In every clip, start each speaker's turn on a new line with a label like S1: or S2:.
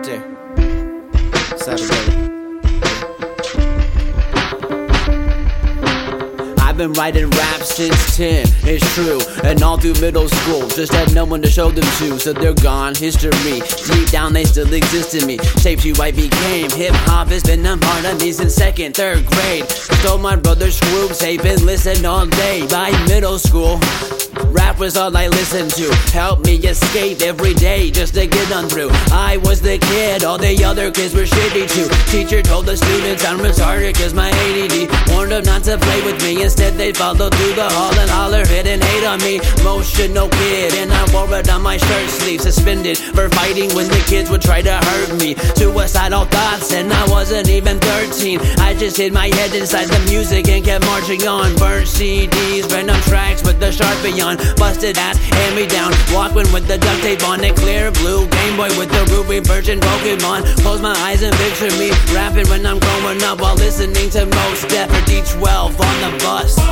S1: day. Saturday. I've been writing rap since 10, it's true. And all through middle school, just had no one to show them to. So they're gone, history. Deep down, they still exist in me. Shaped who I became. Hip hop has been a part of me since second, third grade. Stole my brother's groups, they've been listening all day. By middle school, Rap was all I listened to. Help me escape every day just to get on through. I was the kid, all the other kids were shitty too. Teacher told the students I'm retarded cause my ADD warned them not to play with me. Instead, they followed through the hall and holler, hit and hate on me. Emotional kid, and I wore it on my shirt sleeve. Suspended for fighting when the kids would try to hurt me. Suicidal thoughts, and I wasn't even 13. I just hid my head inside the music and kept marching on. Burnt CDs, random tracks with the Sharpie on. Busted ass, hand me down. Walking with the duct tape on. Clear blue Game Boy with the ruby version Pokemon. Close my eyes and picture me rapping when I'm growing up while listening to Mos Def or D12 on the bus.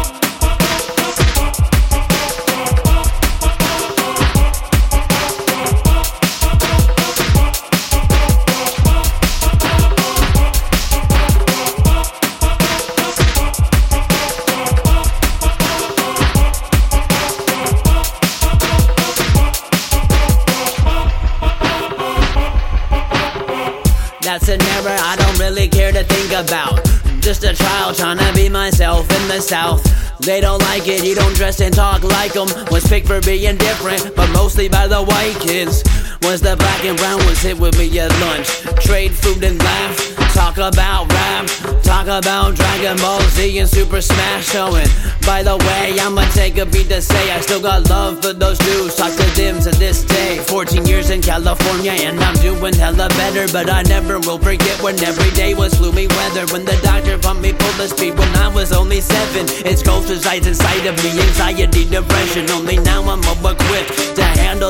S1: That's an error I don't really care to think about. Just a child trying to be myself in the South. They don't like it, you don't dress and talk like them. Was picked for being different, but mostly by the white kids. Once the black and brown was hit with me at lunch. Trade food and laugh. Talk about rap, talk about Dragon Ball Z and Super Smash showing. By the way, I'ma take a beat to say I still got love for those dudes. Talk to them to this day. 14 years in California and I'm doing hella better. But I never will forget when every day was gloomy weather. When the doctor pumped me full of speed when I was only seven. It's ghost resides inside of me, anxiety, depression. Only now I'm equipped to handle.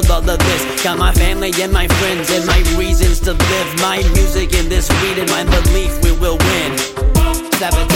S1: Got my family and my friends and my reasons to live. My music and this weed and my belief we will win. Savadelic.